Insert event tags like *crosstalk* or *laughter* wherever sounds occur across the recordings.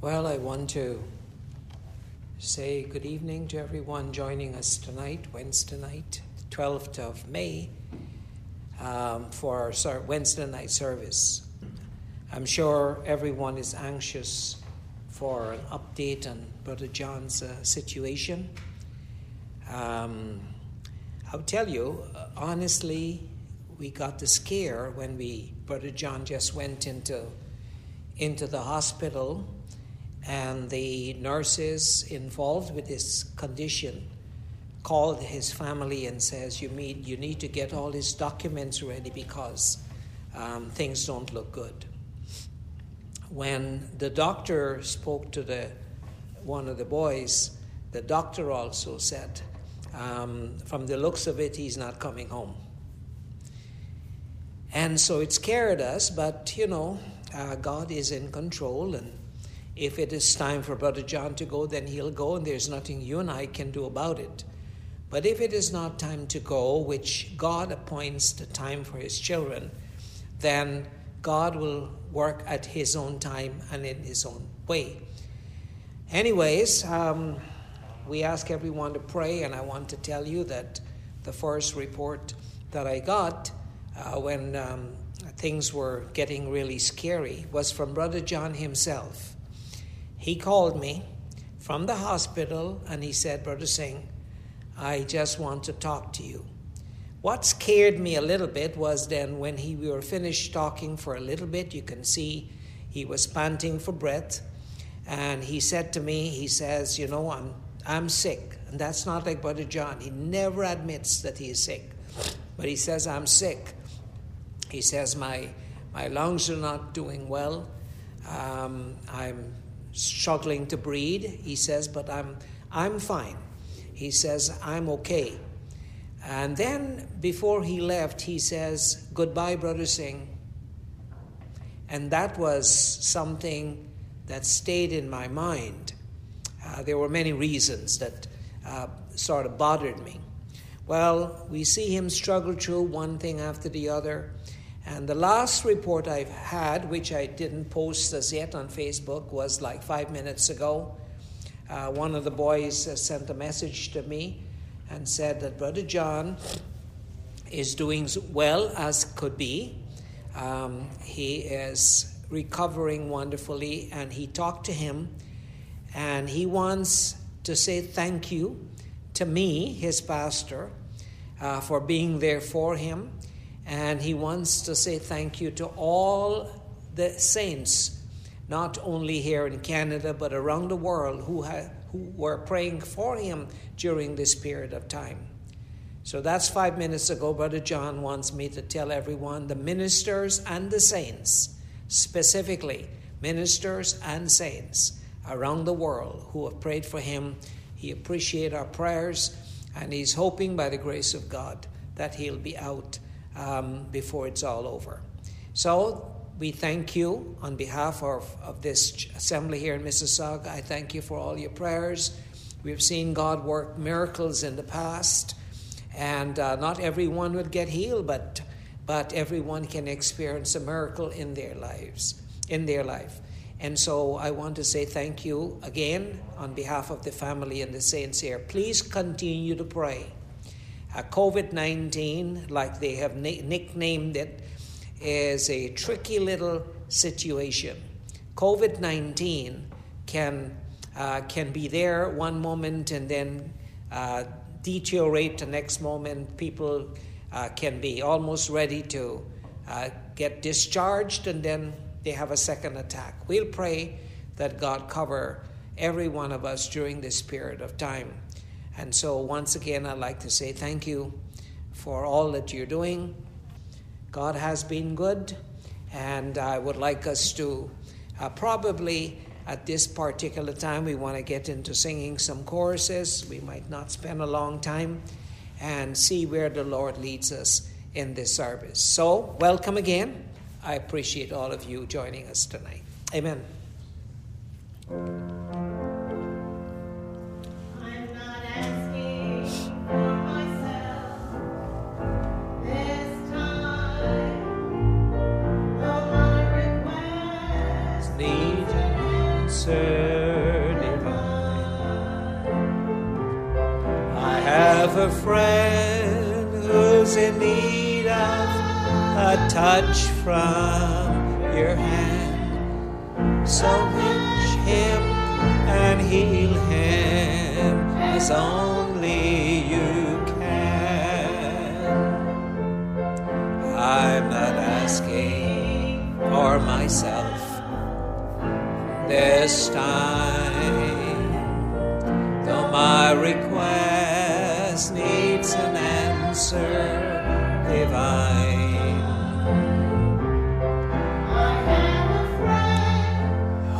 Well, I want to say good evening to everyone joining us tonight, Wednesday night, the 12th of May, um, for our Wednesday night service. I'm sure everyone is anxious for an update on Brother John's uh, situation. Um, I'll tell you, uh, honestly, we got the scare when we Brother John just went into into the hospital and the nurses involved with his condition called his family and says you need you need to get all his documents ready because um, things don't look good. When the doctor spoke to the one of the boys, the doctor also said, um, from the looks of it, he's not coming home. And so it scared us, but you know, uh, God is in control, and if it is time for Brother John to go, then he'll go, and there's nothing you and I can do about it. But if it is not time to go, which God appoints the time for his children, then God will work at his own time and in his own way. Anyways, um, we ask everyone to pray, and I want to tell you that the first report that I got uh, when um, things were getting really scary was from Brother John himself. He called me from the hospital and he said, Brother Singh, I just want to talk to you. What scared me a little bit was then when he, we were finished talking for a little bit, you can see he was panting for breath. And he said to me, he says, You know, I'm, I'm sick. And that's not like Brother John. He never admits that he is sick. But he says, I'm sick. He says, My, my lungs are not doing well. Um, I'm struggling to breathe. He says, but I'm, I'm fine. He says, I'm okay. And then before he left, he says, Goodbye, Brother Singh. And that was something that stayed in my mind. Uh, there were many reasons that uh, sort of bothered me. Well, we see him struggle through one thing after the other. And the last report I've had, which I didn't post as yet on Facebook, was like five minutes ago. Uh, one of the boys uh, sent a message to me and said that Brother John is doing as well as could be. Um, he is recovering wonderfully, and he talked to him, and he wants to say thank you to me, his pastor, uh, for being there for him and he wants to say thank you to all the saints, not only here in Canada, but around the world who, ha- who were praying for him during this period of time. So that's five minutes ago. Brother John wants me to tell everyone the ministers and the saints, specifically ministers and saints around the world who have prayed for him. He appreciates our prayers, and he's hoping by the grace of God that he'll be out um, before it's all over. So we thank you on behalf of, of this assembly here in Mississauga. I thank you for all your prayers. We've seen God work miracles in the past, and uh, not everyone will get healed, but but everyone can experience a miracle in their lives, in their life. And so I want to say thank you again on behalf of the family and the saints here. Please continue to pray. COVID 19, like they have na- nicknamed it, is a tricky little situation. COVID 19 can, uh, can be there one moment and then uh, deteriorate the next moment. People uh, can be almost ready to uh, get discharged and then they have a second attack. We'll pray that God cover every one of us during this period of time. And so, once again, I'd like to say thank you for all that you're doing. God has been good, and I would like us to uh, probably at this particular time we want to get into singing some choruses. We might not spend a long time and see where the Lord leads us in this service. So, welcome again. I appreciate all of you joining us tonight. Amen. Answer I have a friend who's in need of a touch from your hand. So reach him and heal him as only you can. I'm not asking for myself this time, though my request needs an answer divine.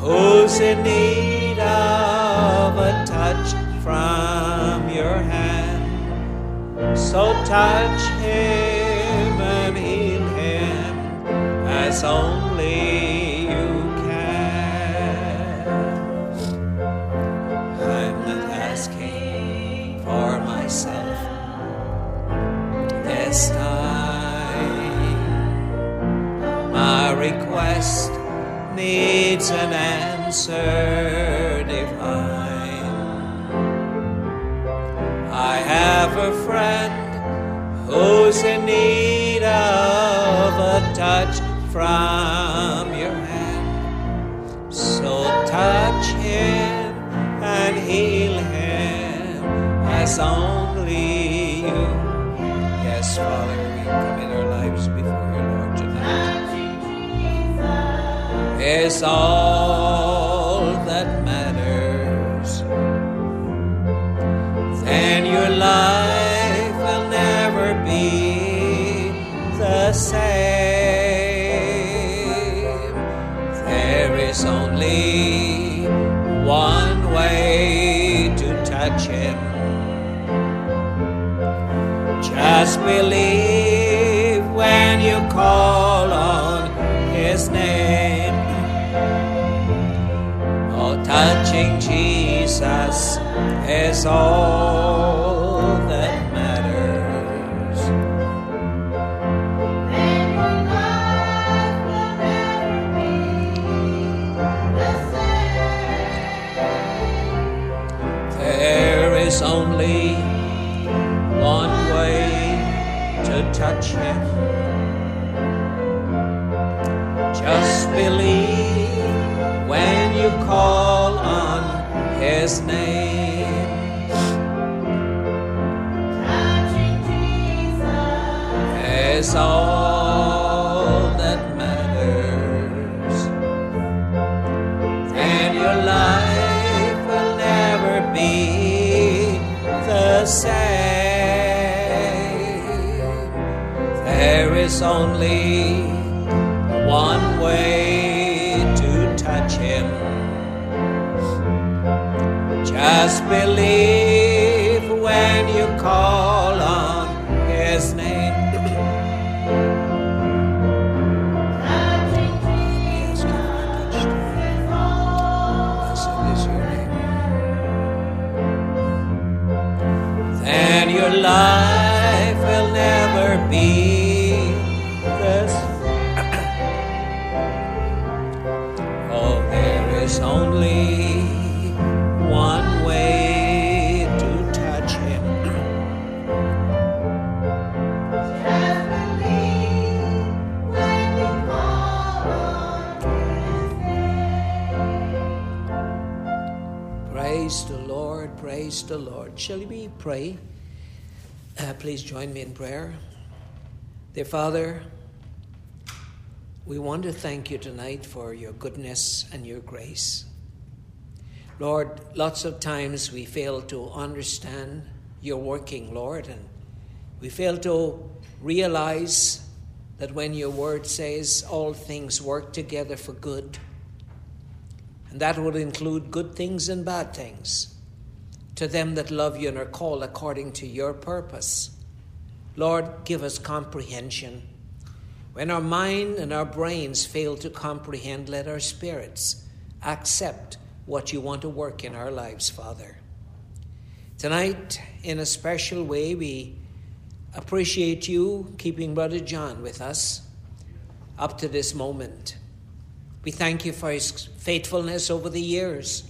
Who's in need of a touch from your hand? So touch him and heal him as only needs an answer divine. I have a friend who's in need of a touch from your hand. So touch him and heal him as only is all that matters. There is only one way to touch Him. Just believe when you call on His name. All that matters. And your life will never be the same. There is only one way to touch Him. Just believe Shall we pray? Uh, please join me in prayer. Dear Father, we want to thank you tonight for your goodness and your grace. Lord, lots of times we fail to understand your working, Lord, and we fail to realize that when your word says all things work together for good, and that would include good things and bad things, to them that love you and are called according to your purpose. Lord, give us comprehension. When our mind and our brains fail to comprehend, let our spirits accept what you want to work in our lives, Father. Tonight, in a special way, we appreciate you keeping Brother John with us up to this moment. We thank you for his faithfulness over the years.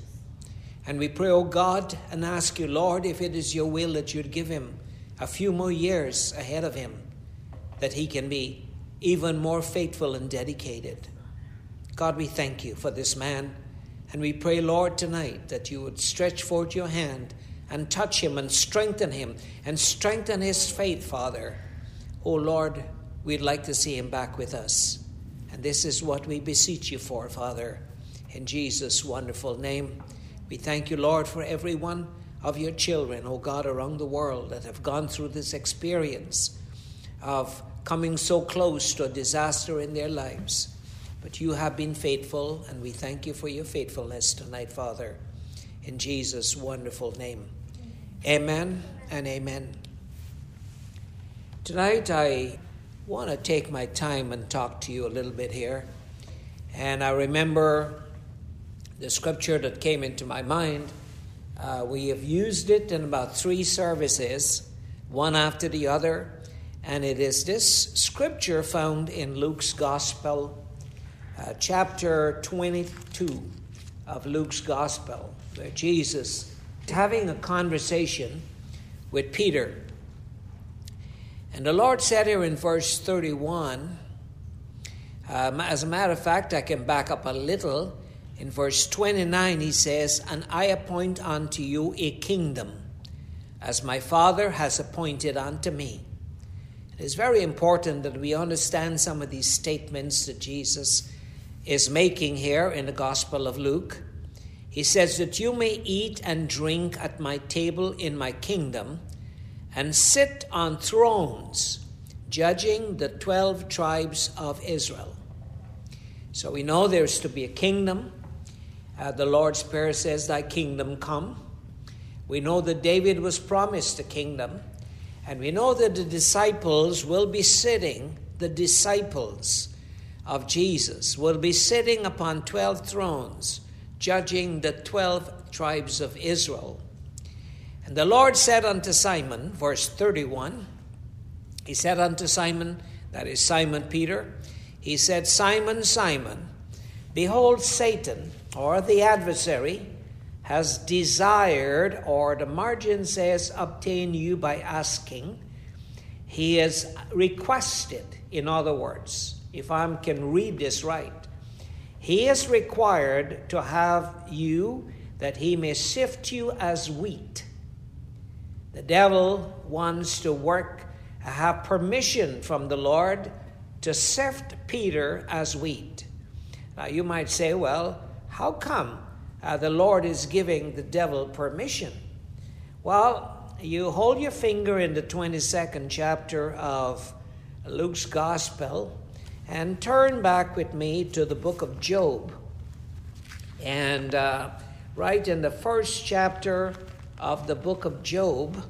And we pray, O oh God, and ask you, Lord, if it is your will that you'd give him a few more years ahead of him, that he can be even more faithful and dedicated. God, we thank you for this man. And we pray, Lord, tonight that you would stretch forth your hand and touch him and strengthen him and strengthen his faith, Father. Oh, Lord, we'd like to see him back with us. And this is what we beseech you for, Father. In Jesus' wonderful name, we thank you, Lord, for every one of your children, oh God, around the world that have gone through this experience of coming so close to a disaster in their lives. But you have been faithful, and we thank you for your faithfulness tonight, Father. In Jesus' wonderful name. Amen and amen. Tonight, I want to take my time and talk to you a little bit here. And I remember the scripture that came into my mind. Uh, we have used it in about three services, one after the other. And it is this scripture found in Luke's Gospel, uh, chapter 22 of Luke's Gospel, where Jesus is having a conversation with Peter. And the Lord said here in verse 31, um, as a matter of fact, I can back up a little. In verse 29, he says, And I appoint unto you a kingdom, as my Father has appointed unto me. It is very important that we understand some of these statements that Jesus is making here in the Gospel of Luke. He says that you may eat and drink at my table in my kingdom and sit on thrones, judging the 12 tribes of Israel. So we know there's to be a kingdom. Uh, the Lord's Prayer says, Thy kingdom come. We know that David was promised a kingdom. And we know that the disciples will be sitting, the disciples of Jesus will be sitting upon 12 thrones, judging the 12 tribes of Israel. And the Lord said unto Simon, verse 31, He said unto Simon, that is Simon Peter, He said, Simon, Simon, behold, Satan, or the adversary, has desired, or the margin says, obtain you by asking. He has requested, in other words, if I can read this right, he is required to have you that he may sift you as wheat. The devil wants to work, have permission from the Lord to sift Peter as wheat. Now you might say, well, how come? uh, the Lord is giving the devil permission. Well, you hold your finger in the 22nd chapter of Luke's Gospel and turn back with me to the book of Job. And uh, right in the first chapter of the book of Job,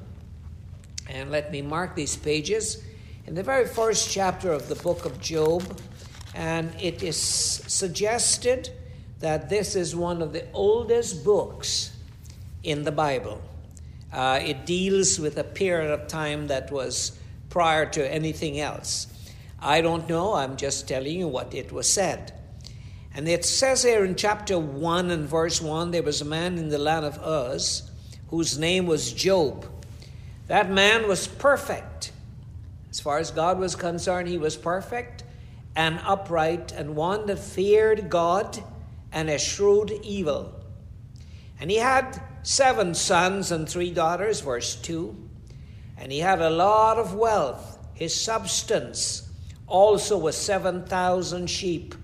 and let me mark these pages. In the very first chapter of the book of Job, and it is suggested that this is one of the oldest books in the Bible. Uh, it deals with a period of time that was prior to anything else. I don't know, I'm just telling you what it was said. And it says here in chapter 1 and verse 1 there was a man in the land of Uz whose name was Job. That man was perfect. As far as God was concerned, he was perfect and upright and one that feared God and a shrewd evil. And he had seven sons and three daughters, verse 2. And he had a lot of wealth. His substance also was 7,000 sheep,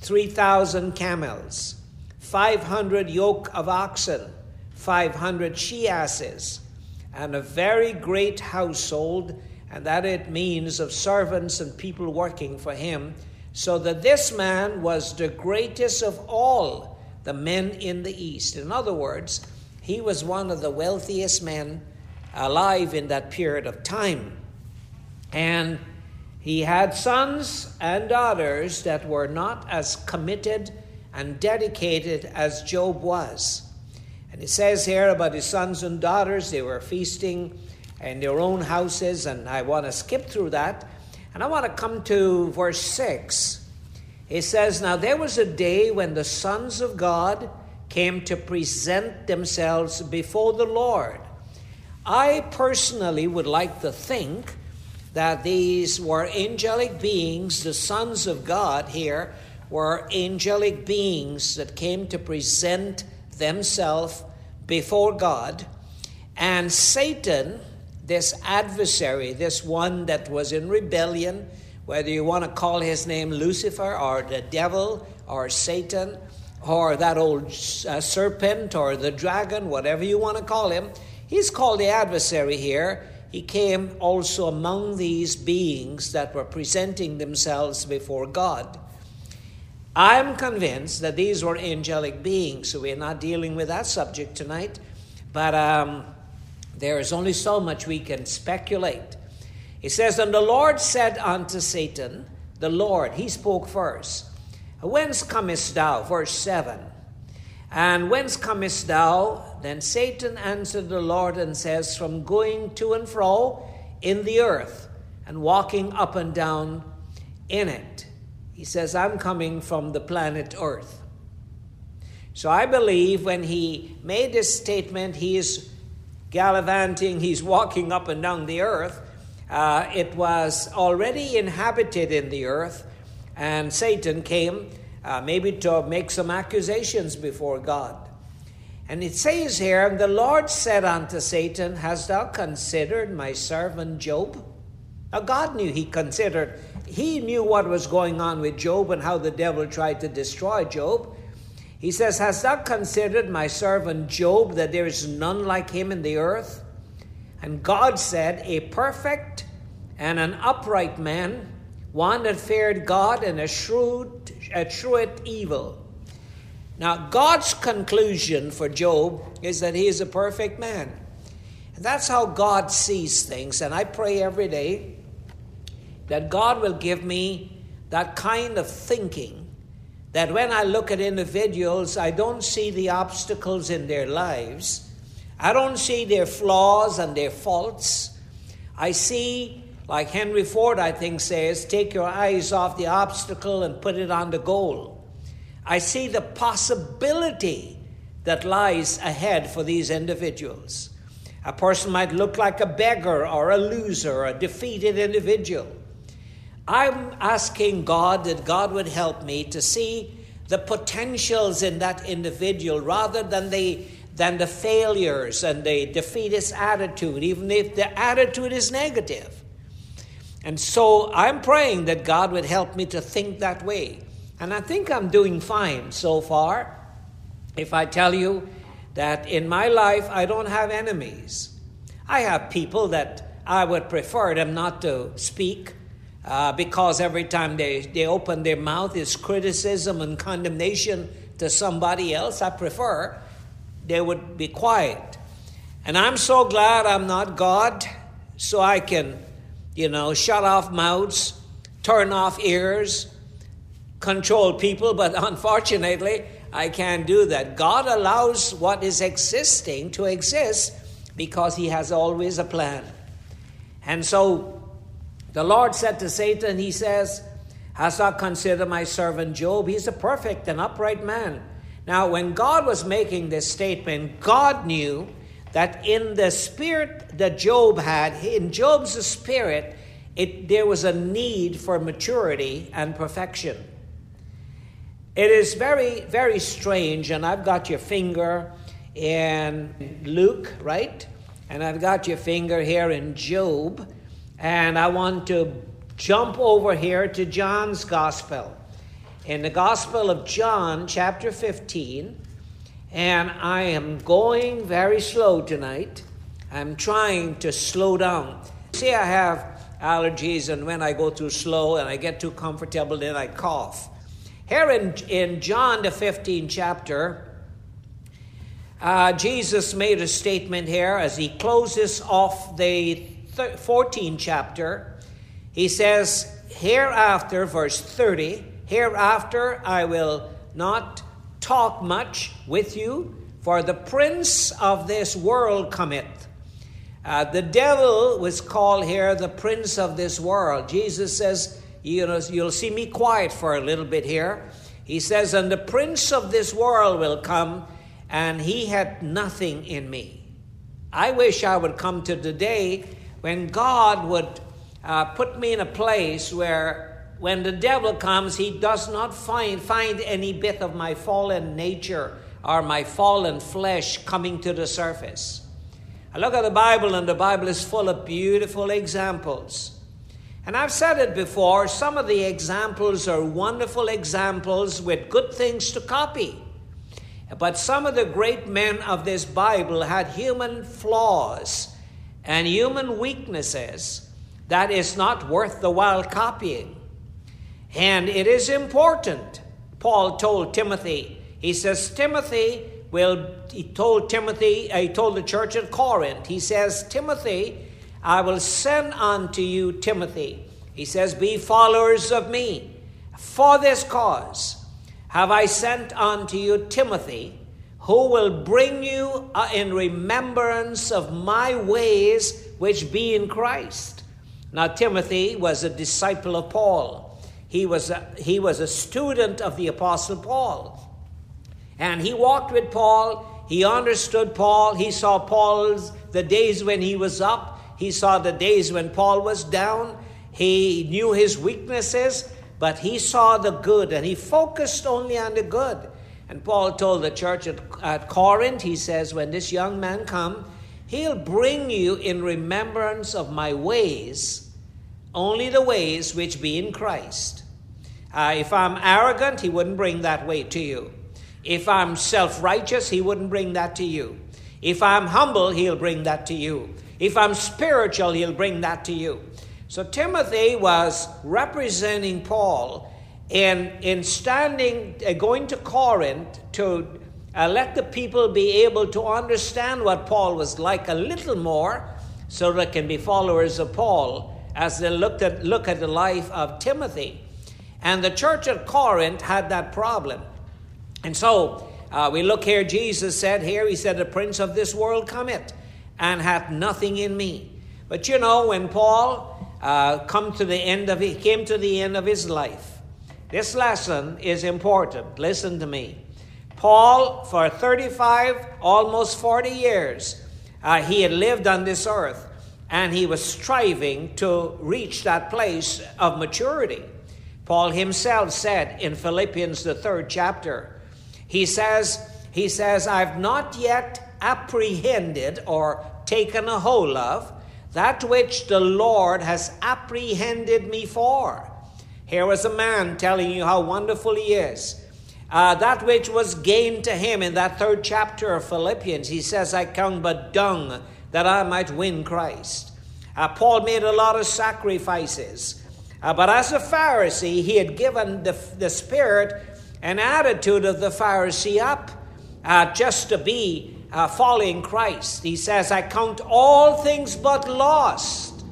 3,000 camels, 500 yoke of oxen, 500 she asses, and a very great household, and that it means of servants and people working for him so that this man was the greatest of all the men in the East. In other words, he was one of the wealthiest men alive in that period of time. And he had sons and daughters that were not as committed and dedicated as Job was. And it says here about his sons and daughters, they were feasting in their own houses, and I want to skip through that and I want to come to verse 6. It says, Now there was a day when the sons of God came to present themselves before the Lord. I personally would like to think that these were angelic beings, the sons of God here were angelic beings that came to present themselves before God. And Satan, this adversary, this one that was in rebellion, whether you want to call his name Lucifer or the devil or Satan or that old uh, serpent or the dragon, whatever you want to call him, he's called the adversary here he came also among these beings that were presenting themselves before God. I'm convinced that these were angelic beings, so we're not dealing with that subject tonight, but um, there is only so much we can speculate. He says, And the Lord said unto Satan, The Lord, he spoke first, Whence comest thou? Verse 7. And whence comest thou? Then Satan answered the Lord and says, From going to and fro in the earth and walking up and down in it. He says, I'm coming from the planet Earth. So I believe when he made this statement, he is gallivanting, he's walking up and down the earth. Uh, it was already inhabited in the earth, and Satan came uh, maybe to make some accusations before God. And it says here, And the Lord said unto Satan, Hast thou considered my servant Job? Now, God knew he considered, he knew what was going on with Job and how the devil tried to destroy Job. He says, Hast thou considered my servant Job, that there is none like him in the earth? And God said, A perfect and an upright man, one that feared God and a shrewd evil. Now, God's conclusion for Job is that he is a perfect man. And that's how God sees things. And I pray every day that God will give me that kind of thinking that when I look at individuals, I don't see the obstacles in their lives, I don't see their flaws and their faults. I see like Henry Ford, I think, says, take your eyes off the obstacle and put it on the goal. I see the possibility that lies ahead for these individuals. A person might look like a beggar or a loser, or a defeated individual. I'm asking God that God would help me to see the potentials in that individual rather than the than the failures and the defeatist attitude, even if the attitude is negative. And so I'm praying that God would help me to think that way. And I think I'm doing fine so far. If I tell you that in my life I don't have enemies, I have people that I would prefer them not to speak uh, because every time they, they open their mouth is criticism and condemnation to somebody else. I prefer they would be quiet. And I'm so glad I'm not God, so I can you know, shut off mouths, turn off ears, control people, but *laughs* unfortunately, I can't do that. God allows what is existing to exist because He has always a plan. And so the Lord said to Satan, He says, Hast thou considered my servant Job? He's a perfect and upright man. Now, when God was making this statement, God knew that in the spirit that Job had, in Job's spirit, it, there was a need for maturity and perfection. It is very, very strange, and I've got your finger in Luke, right? And I've got your finger here in Job, and I want to jump over here to John's Gospel. In the Gospel of John, chapter 15, and I am going very slow tonight. I'm trying to slow down. See, I have allergies, and when I go too slow and I get too comfortable, then I cough. Here in, in John, the 15th chapter, uh, Jesus made a statement here as he closes off the 14th chapter. He says, Hereafter, verse 30, hereafter I will not talk much with you, for the prince of this world cometh. Uh, the devil was called here the prince of this world. Jesus says, you know, you'll see me quiet for a little bit here. He says, And the prince of this world will come, and he had nothing in me. I wish I would come to the day when God would uh, put me in a place where when the devil comes, he does not find, find any bit of my fallen nature or my fallen flesh coming to the surface. I look at the Bible, and the Bible is full of beautiful examples. And I've said it before some of the examples are wonderful examples with good things to copy. But some of the great men of this Bible had human flaws and human weaknesses that is not worth the while copying. And it is important. Paul told Timothy, he says, Timothy will, he told Timothy, uh, he told the church at Corinth, he says, Timothy, I will send unto you Timothy. He says, Be followers of me. For this cause have I sent unto you Timothy, who will bring you uh, in remembrance of my ways which be in Christ. Now, Timothy was a disciple of Paul. He was a, he was a student of the Apostle Paul. And he walked with Paul. He understood Paul. He saw Paul's the days when he was up. He saw the days when Paul was down. He knew his weaknesses, but he saw the good and he focused only on the good. And Paul told the church at, at Corinth, he says, When this young man come, he'll bring you in remembrance of my ways, only the ways which be in Christ. Uh, if I'm arrogant, he wouldn't bring that way to you. If I'm self righteous, he wouldn't bring that to you. If I'm humble, he'll bring that to you. If I'm spiritual, he'll bring that to you. So Timothy was representing Paul in, in standing, uh, going to Corinth to uh, let the people be able to understand what Paul was like a little more so they can be followers of Paul as they looked at, look at the life of Timothy. And the church at Corinth had that problem. And so uh, we look here, Jesus said here, He said, The prince of this world cometh and hath nothing in me. But you know, when Paul uh, come to the end of he came to the end of his life, this lesson is important. Listen to me. Paul, for 35, almost 40 years, uh, he had lived on this earth and he was striving to reach that place of maturity. Paul himself said in Philippians, the third chapter, he says, he says, I've not yet apprehended or taken a hold of that which the Lord has apprehended me for. Here was a man telling you how wonderful he is. Uh, that which was gained to him in that third chapter of Philippians, he says, I count but dung that I might win Christ. Uh, Paul made a lot of sacrifices. Uh, but as a Pharisee, he had given the, the spirit an attitude of the Pharisee up uh, just to be uh, following Christ. He says, I count all things but lost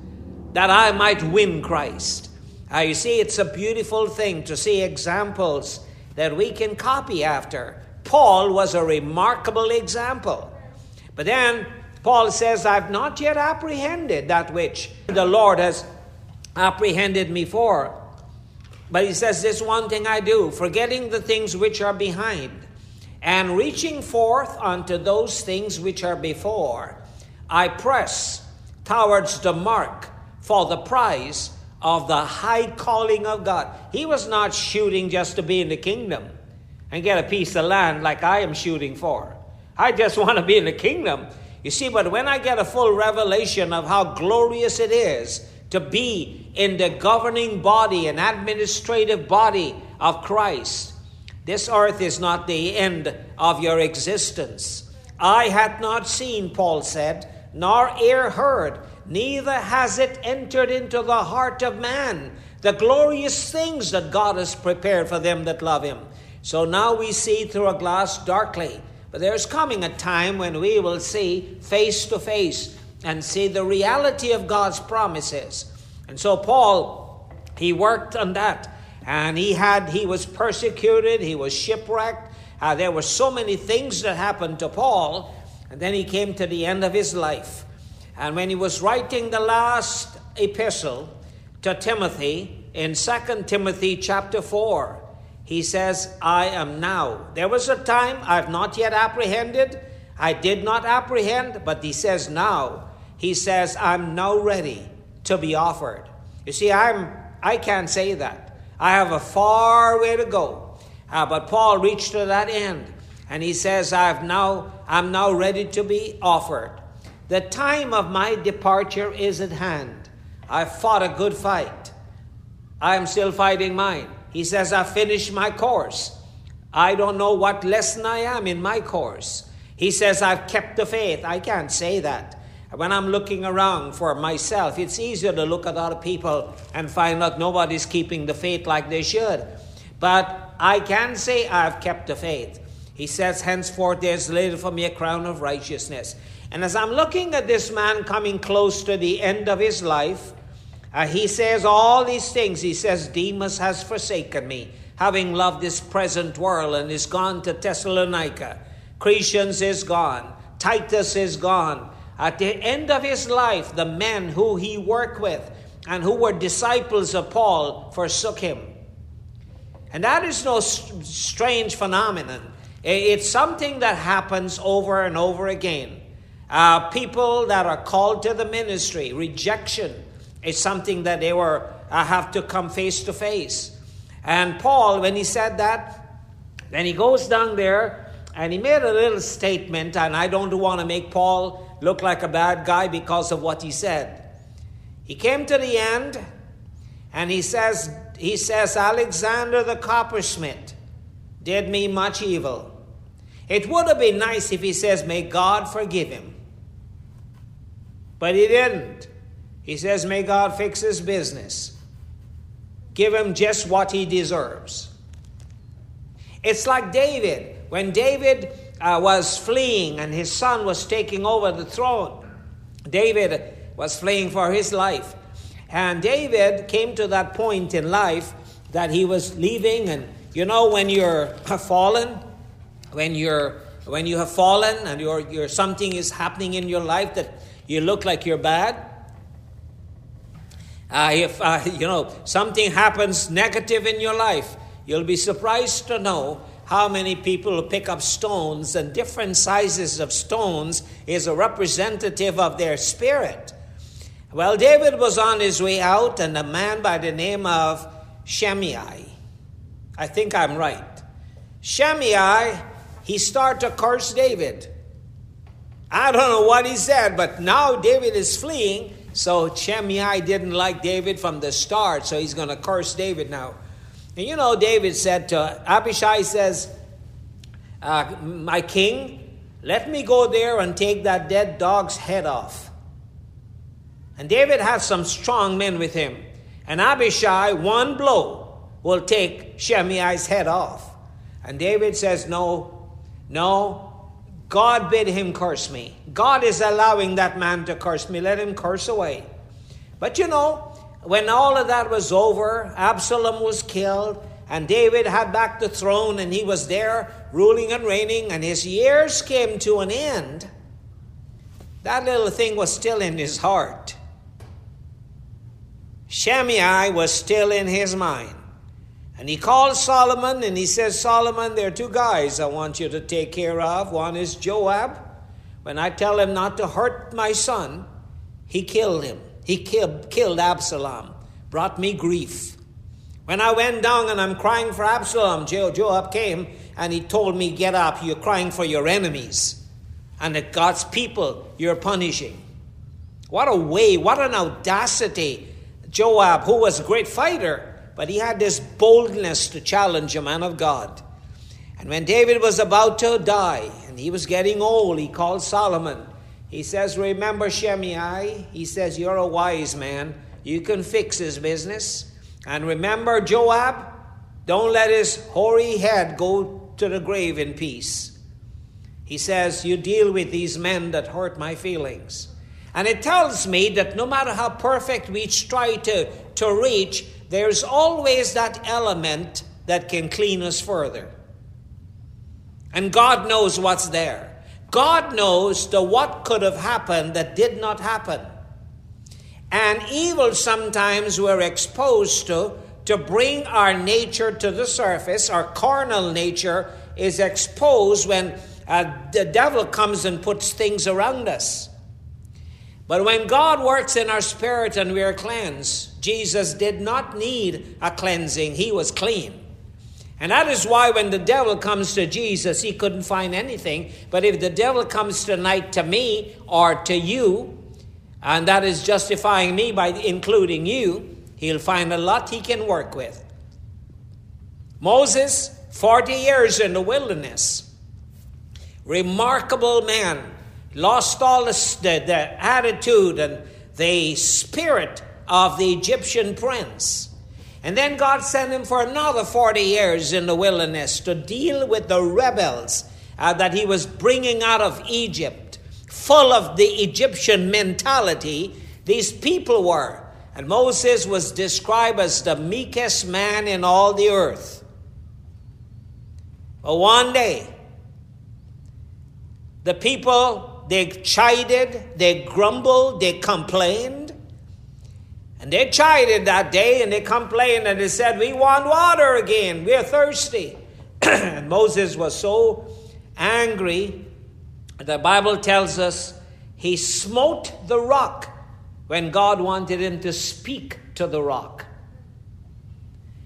that I might win Christ. Uh, you see, it's a beautiful thing to see examples that we can copy after. Paul was a remarkable example. But then Paul says, I've not yet apprehended that which the Lord has apprehended me for. But he says, This one thing I do, forgetting the things which are behind, and reaching forth unto those things which are before, I press towards the mark for the prize of the high calling of God. He was not shooting just to be in the kingdom and get a piece of land like I am shooting for. I just *laughs* want to be in the kingdom. You see, but when I get a full revelation of how glorious it is to be in the governing body and administrative body of Christ. This earth is not the end of your existence. I had not seen, Paul said, nor ear heard, neither has it entered into the heart of man the glorious things that God has prepared for them that love him. So now we see through a glass darkly, but there's coming a time when we will see face to face and see the reality of God's promises. And so Paul, he worked on that. And he had he was persecuted, he was shipwrecked. Uh, there were so many things that happened to Paul, and then he came to the end of his life. And when he was writing the last epistle to Timothy, in 2 Timothy chapter 4. He says, I am now. There was a time I've not yet apprehended. I did not apprehend, but he says now. He says, I'm now ready to be offered. You see, I'm I can't say that. I have a far way to go. Uh, but Paul reached to that end. And he says, I've now, I'm now ready to be offered. The time of my departure is at hand. I've fought a good fight. I am still fighting mine. He says, I've finished my course. I don't know what lesson I am in my course. He says, I've kept the faith. I can't say that. When I'm looking around for myself, it's easier to look at other people and find out nobody's keeping the faith like they should. But I can say I've kept the faith. He says, Henceforth there's laid for me a crown of righteousness. And as I'm looking at this man coming close to the end of his life, uh, he says all these things. He says, Demas has forsaken me, having loved this present world, and is gone to Thessalonica. Crescens is gone. Titus is gone. At the end of his life, the men who he worked with and who were disciples of Paul forsook him. And that is no strange phenomenon. It's something that happens over and over again. Uh, people that are called to the ministry, rejection is something that they were uh, have to come face to face. And Paul, when he said that, then he goes down there and he made a little statement, and I don't want to make Paul look like a bad guy because of what he said. He came to the end and he says, he says, Alexander the coppersmith did me much evil. It would have been nice if he says, May God forgive him. But he didn't. He says, May God fix his business. Give him just what he deserves. It's like David. When David uh, was fleeing and his son was taking over the throne. David was fleeing for his life. And David came to that point in life that he was leaving. And you know, when you're *laughs* fallen, when you're when you have fallen and you're, you're something is happening in your life that you look like you're bad. Uh, if uh, you know something happens negative in your life, you'll be surprised to know how many people pick up stones, and different sizes of stones is a representative of their spirit. Well, David was on his way out, and a man by the name of Shimei, I think I'm right. Shimei, he started to curse David. I don't know what he said, but now David is fleeing, so Shimei didn't like David from the start, so he's going to curse David now. And you know, David said to Abishai says, uh, My king, let me go there and take that dead dog's head off. And David had some strong men with him. And Abishai, one blow, will take Shimei's head off. And David says, No, no, God bid him curse me. God is allowing that man to curse me. Let him curse away. But you know, when all of that was over, Absalom was killed, and David had back the throne, and he was there ruling and reigning, and his years came to an end. That little thing was still in his heart. Shimei was still in his mind. And he calls Solomon and he says, Solomon, there are two guys I want you to take care of. One is Joab. When I tell him not to hurt my son, he killed him. He killed, killed Absalom, brought me grief. When I went down and I'm crying for Absalom, Joab came and he told me, Get up, you're crying for your enemies and that God's people you're punishing. What a way, what an audacity. Joab, who was a great fighter, but he had this boldness to challenge a man of God. And when David was about to die and he was getting old, he called Solomon he says, Remember Shimei? He says, You're a wise man. You can fix his business. And remember Joab? Don't let his hoary head go to the grave in peace. He says, You deal with these men that hurt my feelings. And it tells me that no matter how perfect we try to, to reach, there's always that element that can clean us further. And God knows what's there. God knows the what could have happened that did not happen. And evil sometimes we're exposed to to bring our nature to the surface, our carnal nature is exposed when uh, the devil comes and puts things around us. But when God works in our spirit and we are cleansed, Jesus did not need a cleansing, he was clean. And that is why when the devil comes to Jesus, he couldn't find anything. But if the devil comes tonight to me or to you, and that is justifying me by including you, he'll find a lot he can work with. Moses, 40 years in the wilderness, remarkable man, lost all the, the, the attitude and the spirit of the Egyptian prince. And then God sent him for another 40 years in the wilderness to deal with the rebels uh, that he was bringing out of Egypt, full of the Egyptian mentality. These people were. And Moses was described as the meekest man in all the earth. But one day, the people, they chided, they grumbled, they complained. And they chided that day and they complained and they said, We want water again. We are thirsty. *clears throat* and Moses was so angry. The Bible tells us he smote the rock when God wanted him to speak to the rock.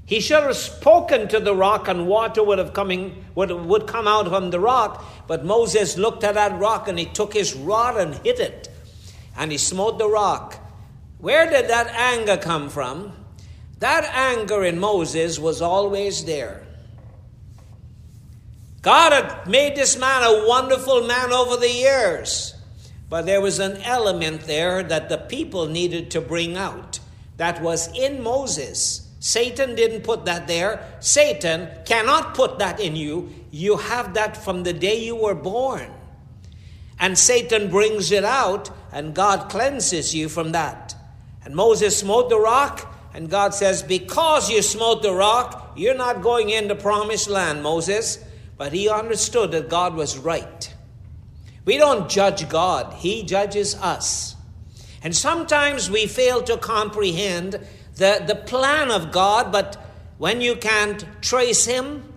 He should have spoken to the rock and water would have coming would, would come out from the rock. But Moses looked at that rock and he took his rod and hit it. And he smote the rock. Where did that anger come from? That anger in Moses was always there. God had made this man a wonderful man over the years, but there was an element there that the people needed to bring out that was in Moses. Satan didn't put that there. Satan cannot put that in you. You have that from the day you were born. And Satan brings it out, and God cleanses you from that. And Moses smote the rock, and God says, Because you smote the rock, you're not going in the promised land, Moses. But he understood that God was right. We don't judge God, He judges us. And sometimes we fail to comprehend the, the plan of God, but when you can't trace Him,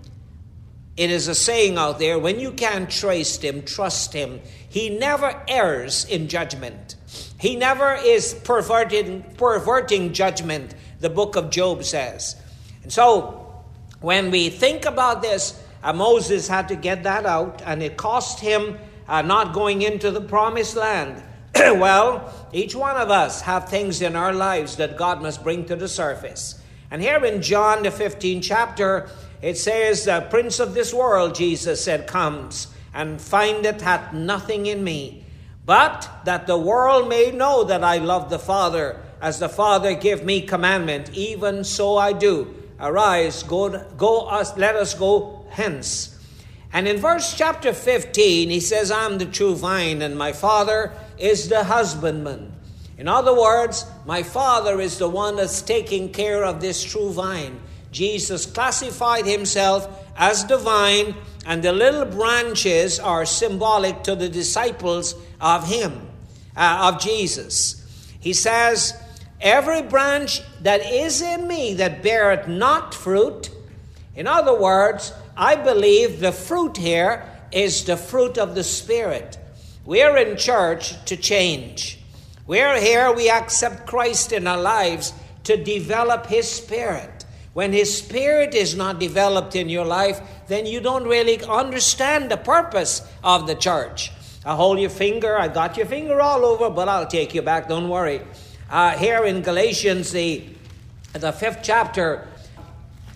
it is a saying out there when you can't trace Him, trust Him. He never errs in judgment. He never is perverting, perverting judgment, the book of Job says. And so, when we think about this, uh, Moses had to get that out, and it cost him uh, not going into the promised land. *clears throat* well, each one of us have things in our lives that God must bring to the surface. And here in John, the 15th chapter, it says, The prince of this world, Jesus said, comes and findeth hath nothing in me but that the world may know that I love the Father, as the Father give me commandment, even so I do. Arise, go, go us, let us go hence. And in verse chapter 15, he says, I'm the true vine, and my Father is the husbandman. In other words, my Father is the one that's taking care of this true vine. Jesus classified himself as the vine, and the little branches are symbolic to the disciples of him, uh, of Jesus. He says, Every branch that is in me that beareth not fruit, in other words, I believe the fruit here is the fruit of the Spirit. We're in church to change. We're here, we accept Christ in our lives to develop His Spirit. When His Spirit is not developed in your life, then you don't really understand the purpose of the church. I hold your finger. I got your finger all over, but I'll take you back. Don't worry. Uh, here in Galatians, the, the fifth chapter,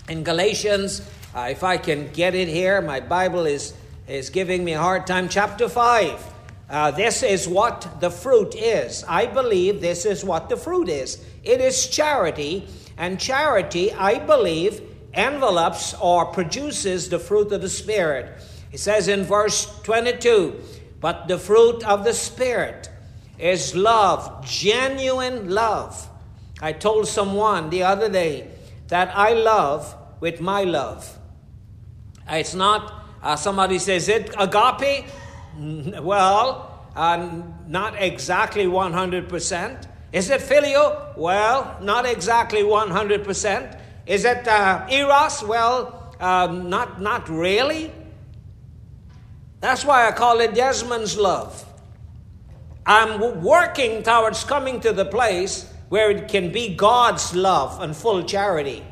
in Galatians, uh, if I can get it here, my Bible is, is giving me a hard time. Chapter 5. Uh, this is what the fruit is. I believe this is what the fruit is. It is charity, and charity, I believe, envelops or produces the fruit of the Spirit. He says in verse 22 but the fruit of the Spirit is love, genuine love. I told someone the other day that I love with my love. It's not, uh, somebody says, it agape? *laughs* Well, uh, not exactly 100%. Is it filial? Well, not exactly 100%. Is it uh, eros? Well, um, not, not really. That's why I call it Desmond's love. I'm working towards coming to the place where it can be God's love and full charity.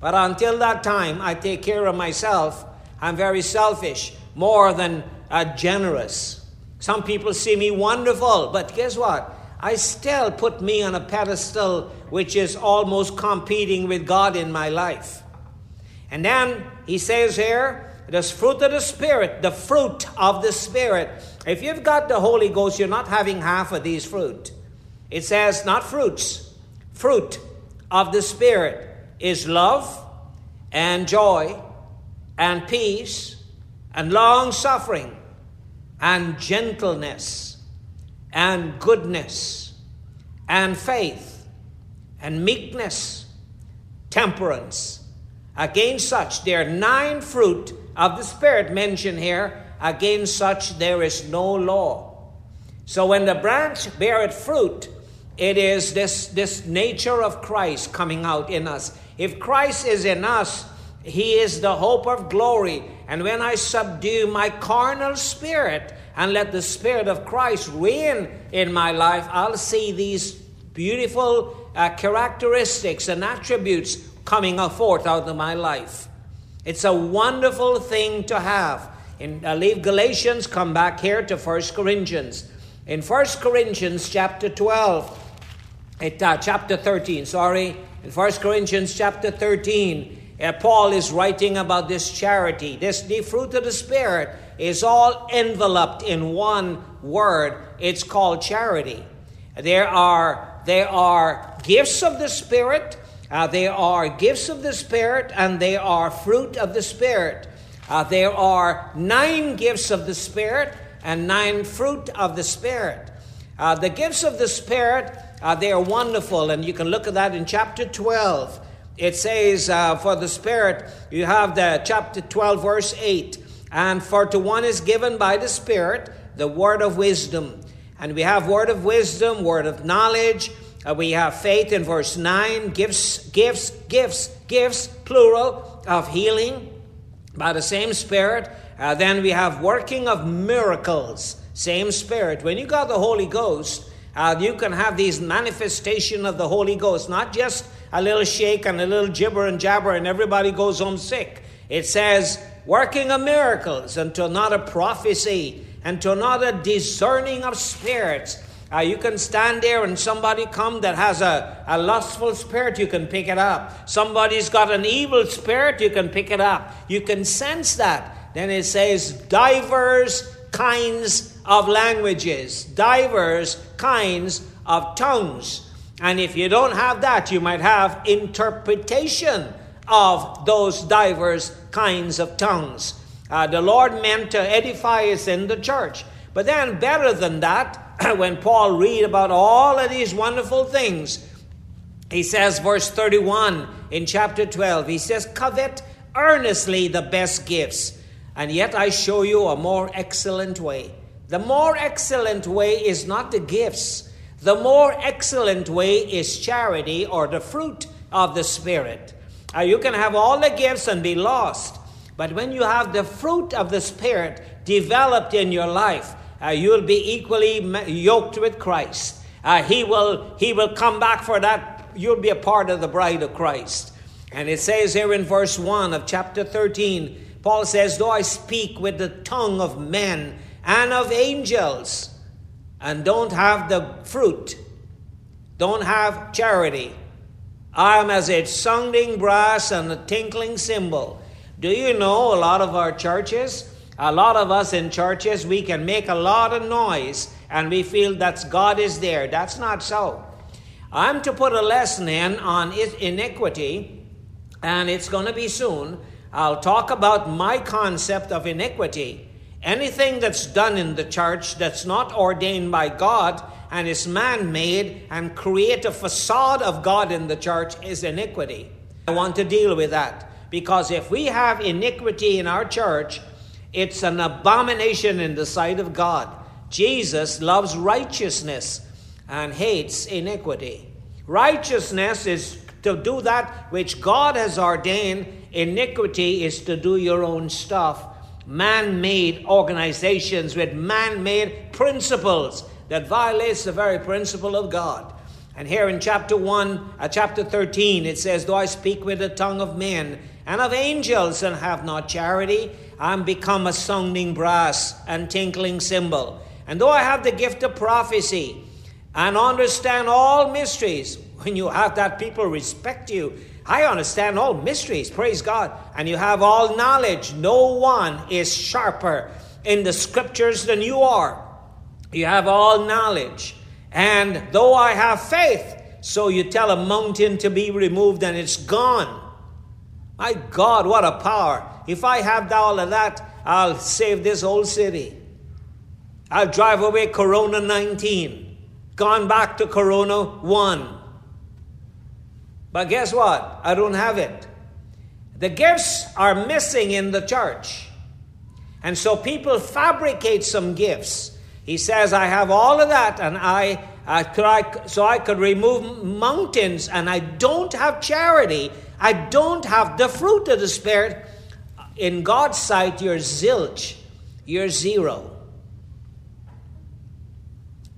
But until that time, I take care of myself. I'm very selfish, more than uh, generous. Some people see me wonderful, but guess what? I still put me on a pedestal which is almost competing with God in my life. And then he says here, this fruit of the Spirit, the fruit of the Spirit. If you've got the Holy Ghost, you're not having half of these fruit. It says, not fruits, fruit of the Spirit is love and joy and peace and long suffering and gentleness and goodness and faith and meekness, temperance. Against such, there are nine fruit of the Spirit mentioned here. Against such, there is no law. So when the branch beareth fruit, it is this, this nature of Christ coming out in us. If Christ is in us, he is the hope of glory. And when I subdue my carnal spirit and let the Spirit of Christ reign in my life, I'll see these beautiful uh, characteristics and attributes coming forth out of my life. It's a wonderful thing to have. In, I leave Galatians, come back here to 1 Corinthians. In 1 Corinthians chapter 12, it, uh, chapter 13, sorry, in 1 Corinthians chapter 13, uh, Paul is writing about this charity. This the fruit of the Spirit is all enveloped in one word. It's called charity. There are there are gifts of the Spirit. Uh, they are gifts of the Spirit, and they are fruit of the Spirit. Uh, there are nine gifts of the Spirit and nine fruit of the Spirit. Uh, the gifts of the Spirit uh, they are wonderful, and you can look at that in chapter 12. It says, uh, For the Spirit, you have the chapter 12, verse 8. And for to one is given by the Spirit the word of wisdom. And we have word of wisdom, word of knowledge. Uh, we have faith in verse 9, gifts, gifts, gifts, gifts, plural, of healing by the same Spirit. Uh, then we have working of miracles, same Spirit. When you got the Holy Ghost, uh, you can have these manifestation of the Holy Ghost, not just a little shake and a little gibber and jabber and everybody goes home sick. It says, working of miracles until not a prophecy, until not a discerning of spirits. Uh, you can stand there and somebody come that has a, a lustful spirit, you can pick it up. Somebody's got an evil spirit, you can pick it up. You can sense that. Then it says, divers kinds of languages, divers kinds of tongues. And if you don't have that, you might have interpretation of those diverse kinds of tongues. Uh, the Lord meant to edify us in the church. But then, better than that, *clears throat* when Paul read about all of these wonderful things, he says, verse 31 in chapter 12, he says, Covet earnestly the best gifts, and yet I show you a more excellent way. The more excellent way is not the gifts. The more excellent way is charity or the fruit of the Spirit. Uh, you can have all the gifts and be lost, but when you have the fruit of the Spirit developed in your life, uh, you'll be equally yoked with Christ. Uh, he will he will come back for that. You'll be a part of the bride of Christ. And it says here in verse 1 of chapter 13, Paul says, Though I speak with the tongue of men and of angels and don't have the fruit, don't have charity, I am as a sounding brass and a tinkling cymbal. Do you know a lot of our churches? A lot of us in churches, we can make a lot of noise and we feel that God is there. That's not so. I'm to put a lesson in on iniquity, and it's going to be soon. I'll talk about my concept of iniquity. Anything that's done in the church that's not ordained by God and is man made and create a facade of God in the church is iniquity. I want to deal with that because if we have iniquity in our church, it's an abomination in the sight of God. Jesus loves righteousness and hates iniquity. Righteousness is to do that which God has ordained. Iniquity is to do your own stuff. Man made organizations with man made principles that violates the very principle of God. And here in chapter 1, uh, chapter 13, it says, Though I speak with the tongue of men and of angels and have not charity, I'm become a sounding brass and tinkling cymbal. And though I have the gift of prophecy and understand all mysteries, *laughs* when you have that, people respect you. I understand all mysteries, praise God. And you have all knowledge. No one is sharper in the scriptures than you are. You have all knowledge. And though I have faith, so you tell a mountain to be removed and it's gone. My God, what a power. If I have all of that, I'll save this whole city. I'll drive away Corona 19, gone back to Corona 1. But guess what? I don't have it. The gifts are missing in the church. And so people fabricate some gifts he says, I have all of that, and I, uh, could I, so I could remove mountains, and I don't have charity. I don't have the fruit of the Spirit. In God's sight, you're zilch, you're zero.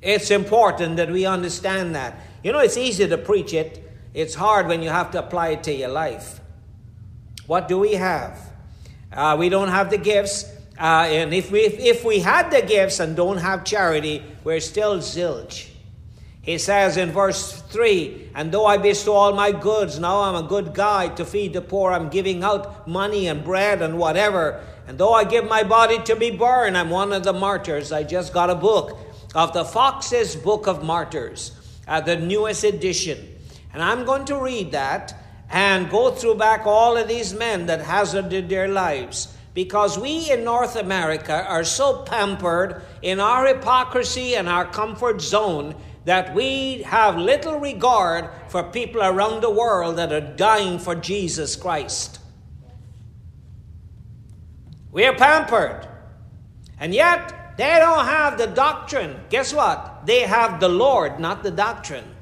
It's important that we understand that. You know, it's easy to preach it, it's hard when you have to apply it to your life. What do we have? Uh, we don't have the gifts. Uh, and if we, if we had the gifts and don't have charity, we're still zilch. He says in verse 3 And though I bestow all my goods, now I'm a good guy to feed the poor, I'm giving out money and bread and whatever. And though I give my body to be burned, I'm one of the martyrs. I just got a book of the Foxe's Book of Martyrs, uh, the newest edition. And I'm going to read that and go through back all of these men that hazarded their lives because we in North America are so pampered in our hypocrisy and our comfort zone that we have little regard for people around the world that are dying for Jesus Christ. We are pampered. And yet, they don't have the doctrine. Guess what? They have the Lord, not the doctrine.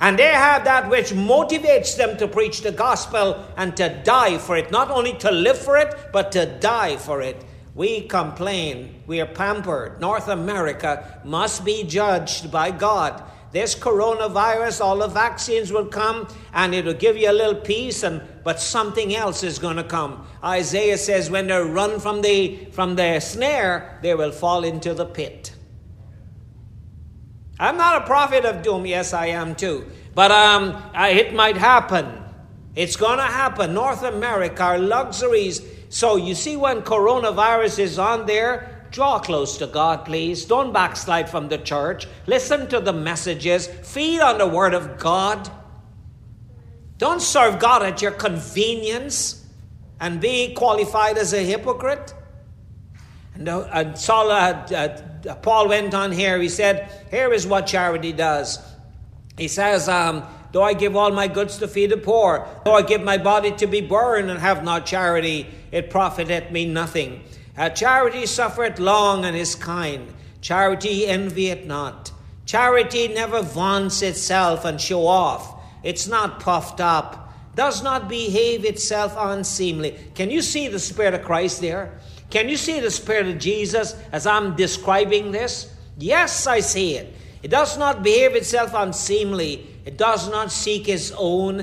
And they have that which motivates them to preach the gospel and to die for it. Not only to live for it, but to die for it. We complain, we are pampered. North America must be judged by God. This coronavirus, all the vaccines will come and it'll give you a little peace, and but something else is going to come. Isaiah says, when they run from the from the snare, they will fall into the pit. I'm not a prophet of doom. Yes, I am too. But um, it might happen. It's going to happen. North America, our luxuries. So you see, when coronavirus is on there, draw close to God, please. Don't backslide from the church. Listen to the messages. Feed on the Word of God. Don't serve God at your convenience and be qualified as a hypocrite. And, uh, Saul, uh, uh, Paul went on here. He said, Here is what charity does. He says, um, Though I give all my goods to feed the poor, though I give my body to be burned and have not charity, it profiteth me nothing. Uh, charity suffereth long and is kind. Charity envieth not. Charity never vaunts itself and show off. It's not puffed up. Does not behave itself unseemly. Can you see the Spirit of Christ there? Can you see the Spirit of Jesus as I'm describing this? Yes, I see it. It does not behave itself unseemly. It does not seek its own.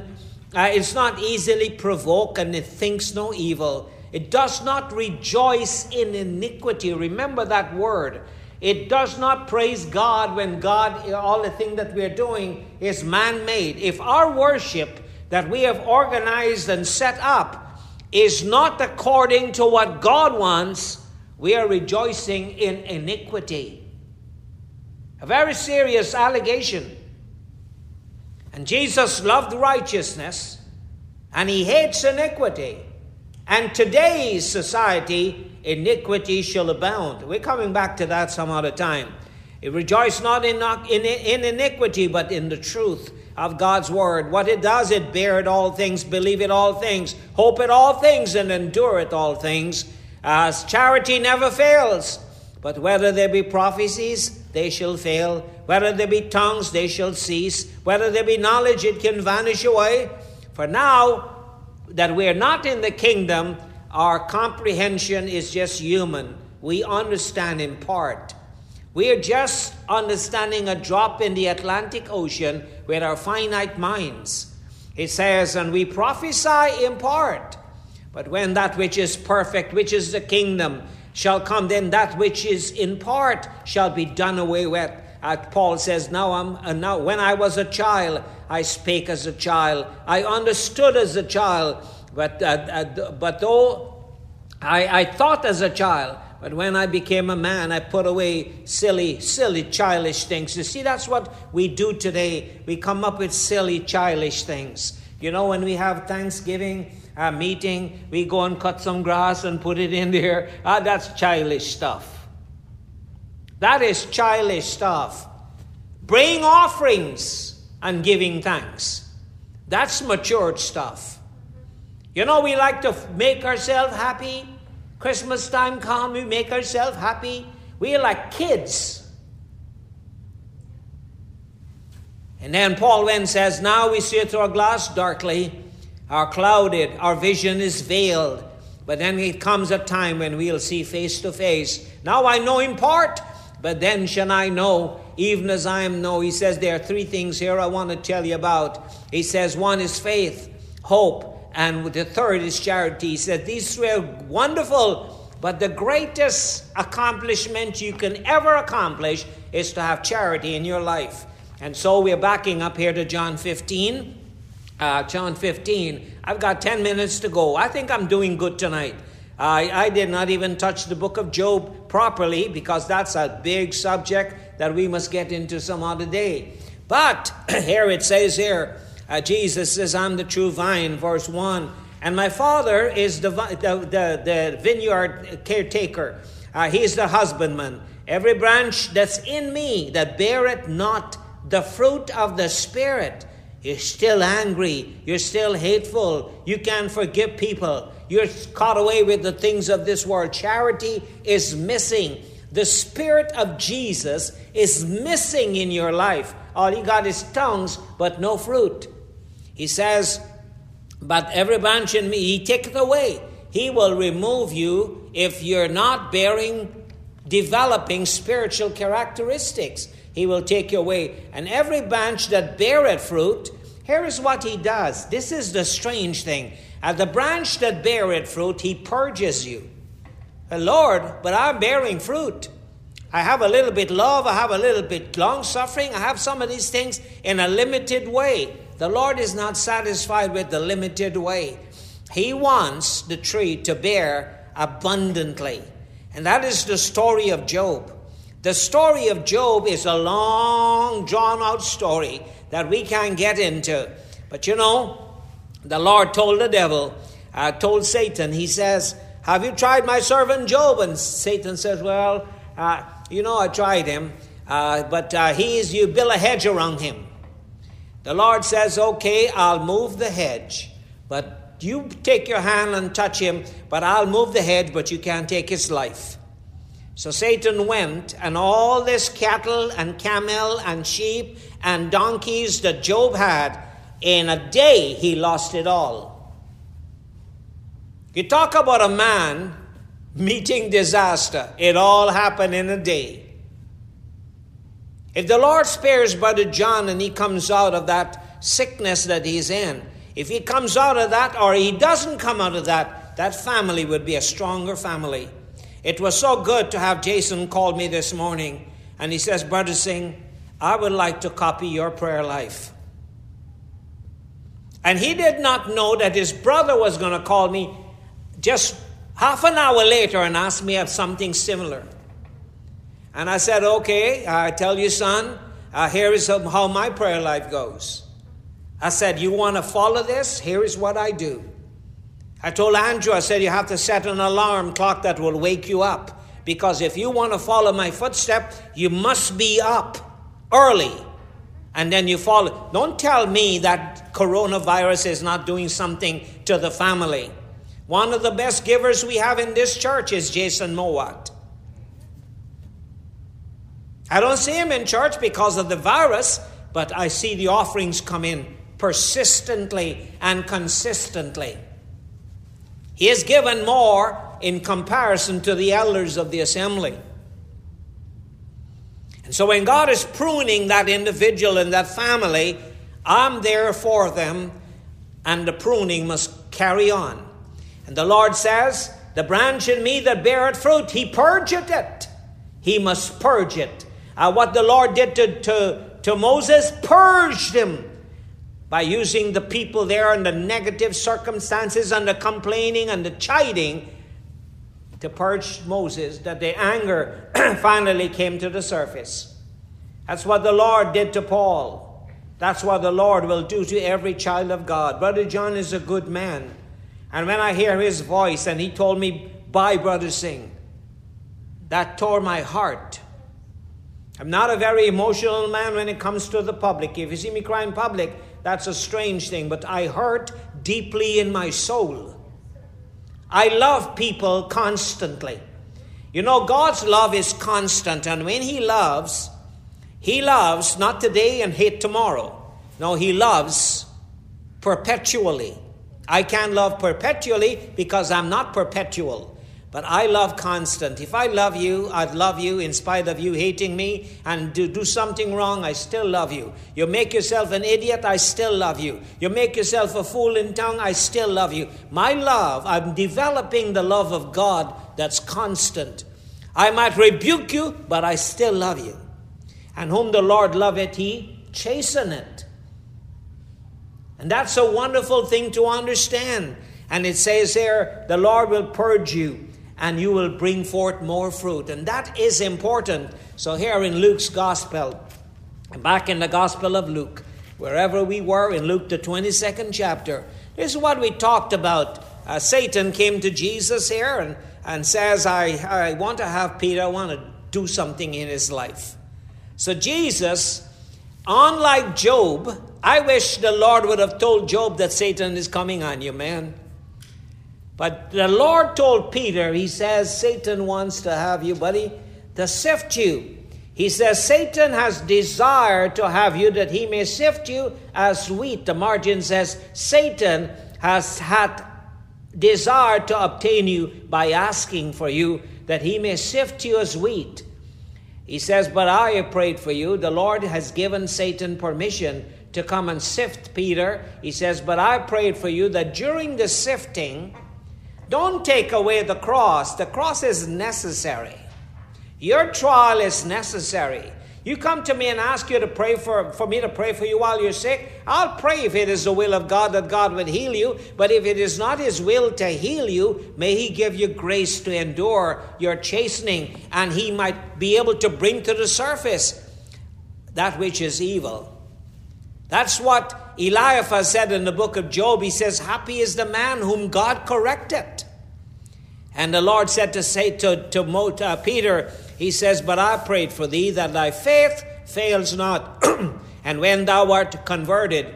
Uh, it's not easily provoked and it thinks no evil. It does not rejoice in iniquity. Remember that word. It does not praise God when God, all the thing that we're doing is man made. If our worship that we have organized and set up is not according to what God wants, we are rejoicing in iniquity. A very serious allegation. And Jesus loved righteousness and he hates iniquity. And today's society, iniquity shall abound. We're coming back to that some other time. Rejoice not in, in, in iniquity, but in the truth of God's word. What it does, it beareth all things, believeth all things, hopeth all things, and endureth all things. As charity never fails, but whether there be prophecies, they shall fail. Whether there be tongues, they shall cease. Whether there be knowledge, it can vanish away. For now that we are not in the kingdom, our comprehension is just human. We understand in part. We are just understanding a drop in the Atlantic Ocean with our finite minds. It says, and we prophesy in part. But when that which is perfect, which is the kingdom, shall come, then that which is in part shall be done away with. Uh, Paul says, now, I'm, uh, now when I was a child, I spake as a child, I understood as a child, but, uh, uh but though I, I thought as a child, but when I became a man, I put away silly, silly, childish things. You see, that's what we do today. We come up with silly, childish things. You know, when we have Thanksgiving, a meeting, we go and cut some grass and put it in there. Ah, that's childish stuff. That is childish stuff. Bring offerings and giving thanks. That's matured stuff. You know, we like to make ourselves happy. Christmas time come, we make ourselves happy. We are like kids. And then Paul then says, Now we see through a glass darkly, are clouded, our vision is veiled. But then it comes a time when we'll see face to face. Now I know in part, but then shall I know, even as I am know. He says there are three things here I want to tell you about. He says one is faith, hope, and the third is charity. He said these are wonderful, but the greatest accomplishment you can ever accomplish is to have charity in your life. And so we're backing up here to John 15 uh, John 15. I've got 10 minutes to go. I think I'm doing good tonight. I, I did not even touch the book of Job properly because that's a big subject that we must get into some other day. But *clears throat* here it says here, uh, Jesus says, I'm the true vine, verse 1. And my father is the, the, the, vineyard caretaker. Uh, he's the husbandman. Every branch that's in me that beareth not the fruit of the Spirit, you're still angry. You're still hateful. You can't forgive people. You're caught away with the things of this world. Charity is missing. The Spirit of Jesus is missing in your life. All you got is tongues, but no fruit. He says, But every branch in me, He taketh away. He will remove you if you're not bearing, developing spiritual characteristics. He will take you away. And every branch that beareth fruit, here is what he does. This is the strange thing. At the branch that beareth fruit, he purges you. Lord, but I'm bearing fruit. I have a little bit love, I have a little bit long suffering, I have some of these things in a limited way. The Lord is not satisfied with the limited way. He wants the tree to bear abundantly. And that is the story of Job. The story of Job is a long, drawn out story that we can't get into. But you know, the Lord told the devil, uh, told Satan, He says, Have you tried my servant Job? And Satan says, Well, uh, you know, I tried him, uh, but uh, he is, you build a hedge around him. The Lord says, Okay, I'll move the hedge, but you take your hand and touch him, but I'll move the hedge, but you can't take his life. So Satan went, and all this cattle and camel and sheep and donkeys that Job had, in a day he lost it all. You talk about a man meeting disaster, it all happened in a day. If the Lord spares Brother John and he comes out of that sickness that he's in, if he comes out of that or he doesn't come out of that, that family would be a stronger family. It was so good to have Jason call me this morning, and he says, Brother Singh, I would like to copy your prayer life. And he did not know that his brother was going to call me just half an hour later and ask me of something similar. And I said, Okay, I tell you, son, uh, here is how my prayer life goes. I said, You want to follow this? Here is what I do. I told Andrew, I said, you have to set an alarm clock that will wake you up. Because if you want to follow my footstep, you must be up early. And then you follow. Don't tell me that coronavirus is not doing something to the family. One of the best givers we have in this church is Jason Mowat. I don't see him in church because of the virus, but I see the offerings come in persistently and consistently. He is given more in comparison to the elders of the assembly. And so when God is pruning that individual and that family, I'm there for them, and the pruning must carry on. And the Lord says, The branch in me that beareth fruit, he purgeth it. He must purge it. Uh, what the Lord did to, to, to Moses, purged him by using the people there and the negative circumstances and the complaining and the chiding to purge Moses, that the anger *clears throat* finally came to the surface. That's what the Lord did to Paul. That's what the Lord will do to every child of God. Brother John is a good man. And when I hear his voice and he told me, Bye, Brother Singh, that tore my heart. I'm not a very emotional man when it comes to the public. If you see me cry in public, that's a strange thing, but I hurt deeply in my soul. I love people constantly. You know, God's love is constant, and when He loves, He loves not today and hate tomorrow. No, He loves perpetually. I can't love perpetually because I'm not perpetual. But I love constant. If I love you, I'd love you in spite of you hating me and do, do something wrong, I still love you. You make yourself an idiot, I still love you. You make yourself a fool in tongue, I still love you. My love, I'm developing the love of God that's constant. I might rebuke you, but I still love you. And whom the Lord loveth, he chasteneth. And that's a wonderful thing to understand. And it says here, the Lord will purge you and you will bring forth more fruit. And that is important. So, here in Luke's Gospel, back in the Gospel of Luke, wherever we were in Luke, the 22nd chapter, this is what we talked about. Uh, Satan came to Jesus here and, and says, I, I want to have Peter, I want to do something in his life. So, Jesus, unlike Job, I wish the Lord would have told Job that Satan is coming on you, man. But the Lord told Peter, He says, Satan wants to have you, buddy, to sift you. He says, Satan has desire to have you that he may sift you as wheat. The margin says, Satan has had desire to obtain you by asking for you that he may sift you as wheat. He says, But I have prayed for you. The Lord has given Satan permission to come and sift Peter. He says, But I prayed for you that during the sifting, don't take away the cross. The cross is necessary. Your trial is necessary. You come to me and ask you to pray for, for me to pray for you while you're sick. I'll pray if it is the will of God that God would heal you. But if it is not His will to heal you, may He give you grace to endure your chastening and He might be able to bring to the surface that which is evil. That's what Eliphaz said in the book of Job. He says, Happy is the man whom God corrected. And the Lord said to say to, to uh, Peter, He says, But I prayed for thee that thy faith fails not. *clears throat* and when thou art converted,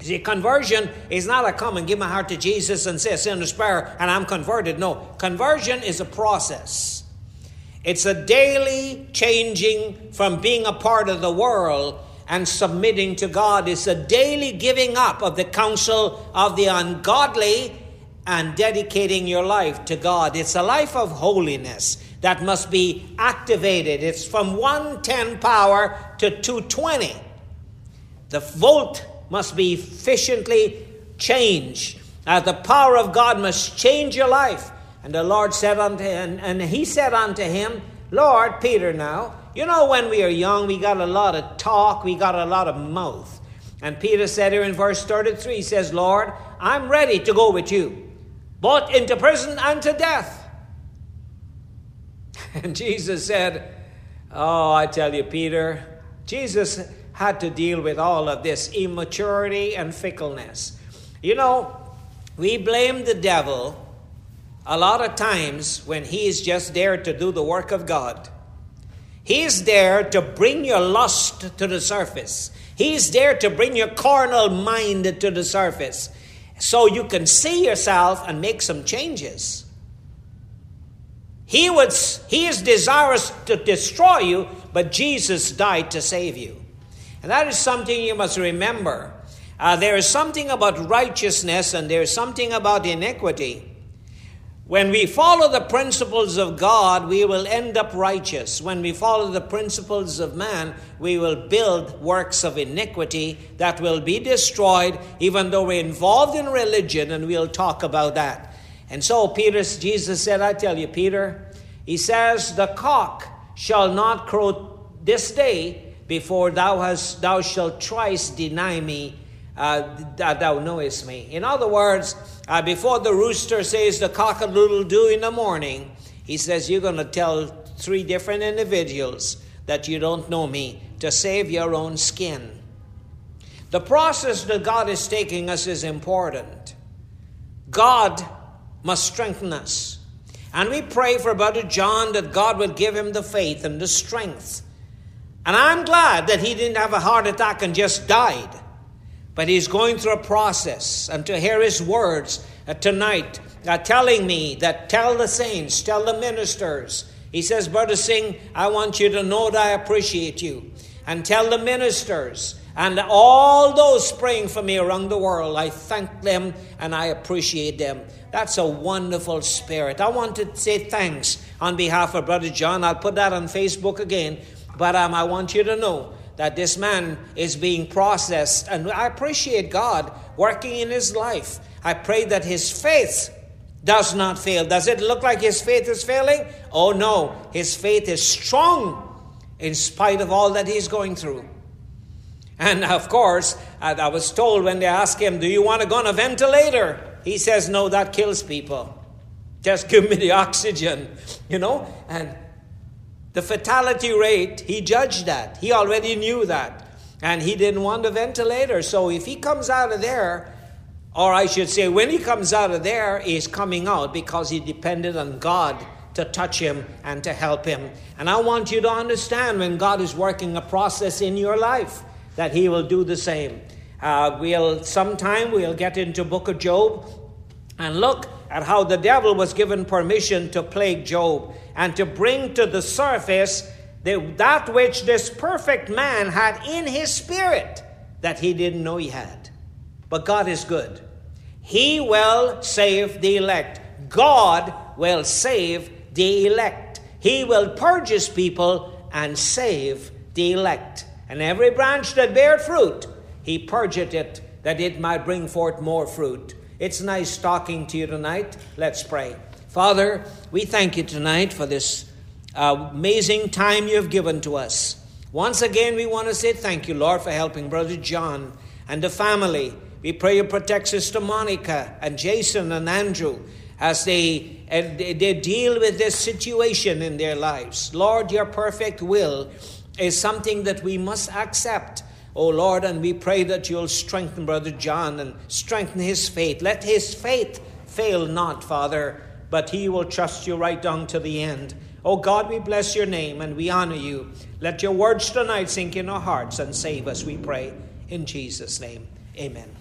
See, conversion is not a come and give my heart to Jesus and say a sinner's prayer and I'm converted. No, conversion is a process. It's a daily changing from being a part of the world and submitting to God. It's a daily giving up of the counsel of the ungodly and dedicating your life to God. It's a life of holiness that must be activated. It's from 110 power to 220. The volt must be efficiently changed. Uh, the power of God must change your life. And the Lord said unto him, and he said unto him, Lord, Peter now, you know, when we are young, we got a lot of talk, we got a lot of mouth. And Peter said here in verse 33, he says, Lord, I'm ready to go with you, both into prison and to death. *laughs* And Jesus said, Oh, I tell you, Peter, Jesus had to deal with all of this immaturity and fickleness. You know, we blame the devil a lot of times when he is just there to do the work of God. He's there to bring your lust to the surface. He's there to bring your carnal mind to the surface so you can see yourself and make some changes. He, would, he is desirous to destroy you, but Jesus died to save you. And that is something you must remember. Uh, there is something about righteousness and there is something about iniquity. When we follow the principles of God, we will end up righteous. When we follow the principles of man, we will build works of iniquity that will be destroyed, even though we're involved in religion, and we'll talk about that. And so Peter, Jesus said, I tell you, Peter, he says, The cock shall not crow this day before thou hast thou shalt twice deny me that thou knowest me. In other words, uh, before the rooster says the cock a doodle doo in the morning, he says, You're going to tell three different individuals that you don't know me to save your own skin. The process that God is taking us is important. God must strengthen us. And we pray for Brother John that God would give him the faith and the strength. And I'm glad that he didn't have a heart attack and just died. But he's going through a process. And to hear his words uh, tonight uh, telling me that tell the saints, tell the ministers. He says, Brother Singh, I want you to know that I appreciate you. And tell the ministers and all those praying for me around the world, I thank them and I appreciate them. That's a wonderful spirit. I want to say thanks on behalf of Brother John. I'll put that on Facebook again. But um, I want you to know that this man is being processed. And I appreciate God working in his life. I pray that his faith does not fail. Does it look like his faith is failing? Oh no, his faith is strong in spite of all that he's going through. And of course, I was told when they asked him, Do you want to go on a ventilator? He says, No, that kills people. Just give me the *laughs* oxygen, you know? And the fatality rate, he judged that. He already knew that. And he didn't want a ventilator. So if he comes out of there, or I should say, when he comes out of there, he's coming out because he depended on God to touch him and to help him. And I want you to understand when God is working a process in your life, that he will do the same. Uh, we'll sometime we'll get into book of Job and look at how the devil was given permission to plague Job and to bring to the surface the, that which this perfect man had in his spirit that he didn't know he had. But God is good. He will save the elect. God will save the elect. He will purge his people and save the elect. And every branch that bear fruit, he purgeth it that it might bring forth more fruit. It's nice talking to you tonight. Let's pray. Father, we thank you tonight for this uh, amazing time you have given to us. Once again, we want to say thank you, Lord, for helping Brother John and the family. We pray you protect Sister Monica and Jason and Andrew as they, they deal with this situation in their lives. Lord, your perfect will is something that we must accept. Oh Lord, and we pray that you'll strengthen Brother John and strengthen his faith. Let his faith fail not, Father, but he will trust you right down to the end. Oh God, we bless your name and we honor you. Let your words tonight sink in our hearts and save us, we pray. In Jesus' name, amen.